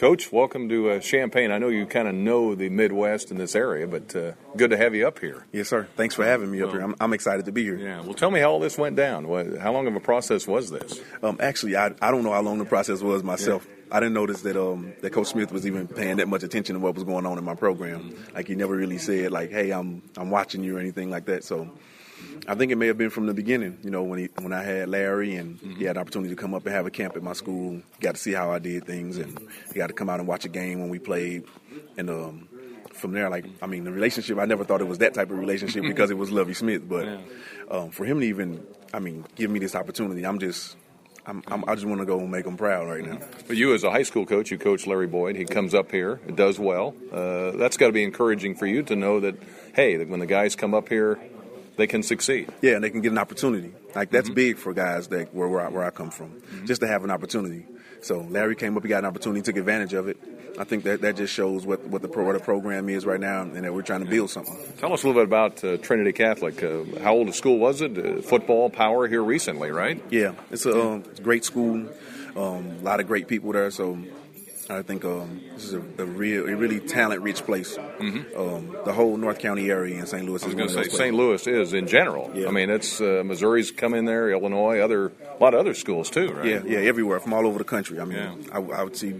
Coach, welcome to uh, Champaign. I know you kind of know the Midwest in this area, but uh, good to have you up here. Yes, sir. Thanks for having me well, up here. I'm, I'm, excited to be here. Yeah. Well, tell me how all this went down. What, how long of a process was this? Um, actually, I, I don't know how long the process was myself. Yeah. I didn't notice that um, that Coach Smith was even paying that much attention to what was going on in my program. Like he never really said like, "Hey, I'm I'm watching you" or anything like that. So I think it may have been from the beginning. You know, when he when I had Larry and mm-hmm. he had the opportunity to come up and have a camp at my school, got to see how I did things, and he got to come out and watch a game when we played, and um, from there, like I mean, the relationship. I never thought it was that type of relationship because it was Lovie Smith, but um, for him to even, I mean, give me this opportunity, I'm just. I'm, I'm, i just want to go and make them proud right now. But you, as a high school coach, you coach Larry Boyd. He comes up here, does well. Uh, that's got to be encouraging for you to know that, hey, when the guys come up here, they can succeed. Yeah, and they can get an opportunity. Like that's mm-hmm. big for guys that where where I, where I come from, mm-hmm. just to have an opportunity. So Larry came up, he got an opportunity, took advantage of it. I think that that just shows what what the pro, what the program is right now, and that we're trying to build something. Tell us a little bit about uh, Trinity Catholic. Uh, how old a school was it? Uh, football power here recently, right? Yeah, it's a um, great school. Um, a lot of great people there. So I think um, this is a, a, real, a really talent-rich place. Mm-hmm. Um, the whole North County area in St. Louis. I was going to say St. Louis is in general. Yeah. I mean, it's uh, Missouri's come in there, Illinois, other a lot of other schools too, right? Yeah, yeah, everywhere from all over the country. I mean, yeah. I, I would see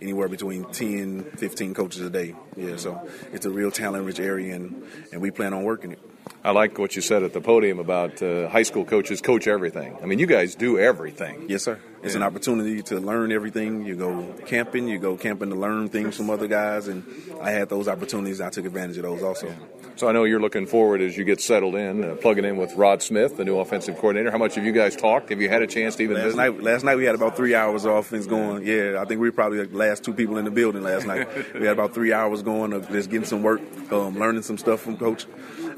anywhere between 10, 15 coaches a day. Yeah, so it's a real talent-rich area, and, and we plan on working it. I like what you said at the podium about uh, high school coaches coach everything. I mean, you guys do everything. Yes, sir. It's an opportunity to learn everything. You go camping, you go camping to learn things from other guys, and I had those opportunities. I took advantage of those also. So I know you're looking forward as you get settled in, uh, plugging in with Rod Smith, the new offensive coordinator. How much have you guys talked? Have you had a chance to even last visit? night? Last night we had about three hours of offense going. Yeah, I think we were probably the last two people in the building last night. we had about three hours going of just getting some work, um, learning some stuff from Coach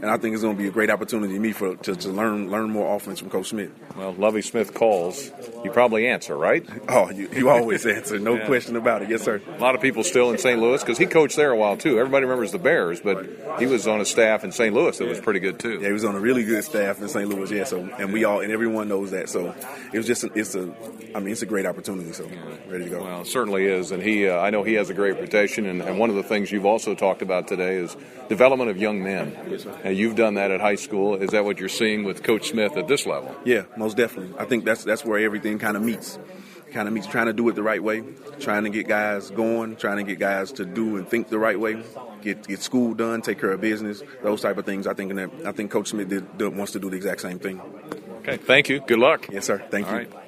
and I think it's going to be a great opportunity to me for to, to learn learn more offense from Coach Smith. Well, Lovie Smith calls, you probably answer, right? Oh, you, you always answer, no yeah. question about it. Yes, sir. A lot of people still in St. Louis because he coached there a while too. Everybody remembers the Bears, but he was on a staff in St. Louis that yeah. was pretty good too. Yeah, he was on a really good staff in St. Louis. Yeah, so and we all and everyone knows that. So it was just it's a I mean it's a great opportunity. So yeah. ready to go. Well, certainly is, and he uh, I know he has a great reputation, and, and, one of the things you've also talked about today is development of young men. Yes, and you've done that at high school. Is that what you're seeing with Coach Smith at this level? Yeah, most definitely. I think that's that's where everything kind of meets. Kind of meets trying to do it the right way, trying to get guys going, trying to get guys to do and think the right way, get get school done, take care of business, those type of things. I think that I think Coach Smith did, wants to do the exact same thing. Okay, thank you. Good luck. Yes, sir. Thank All you. Right.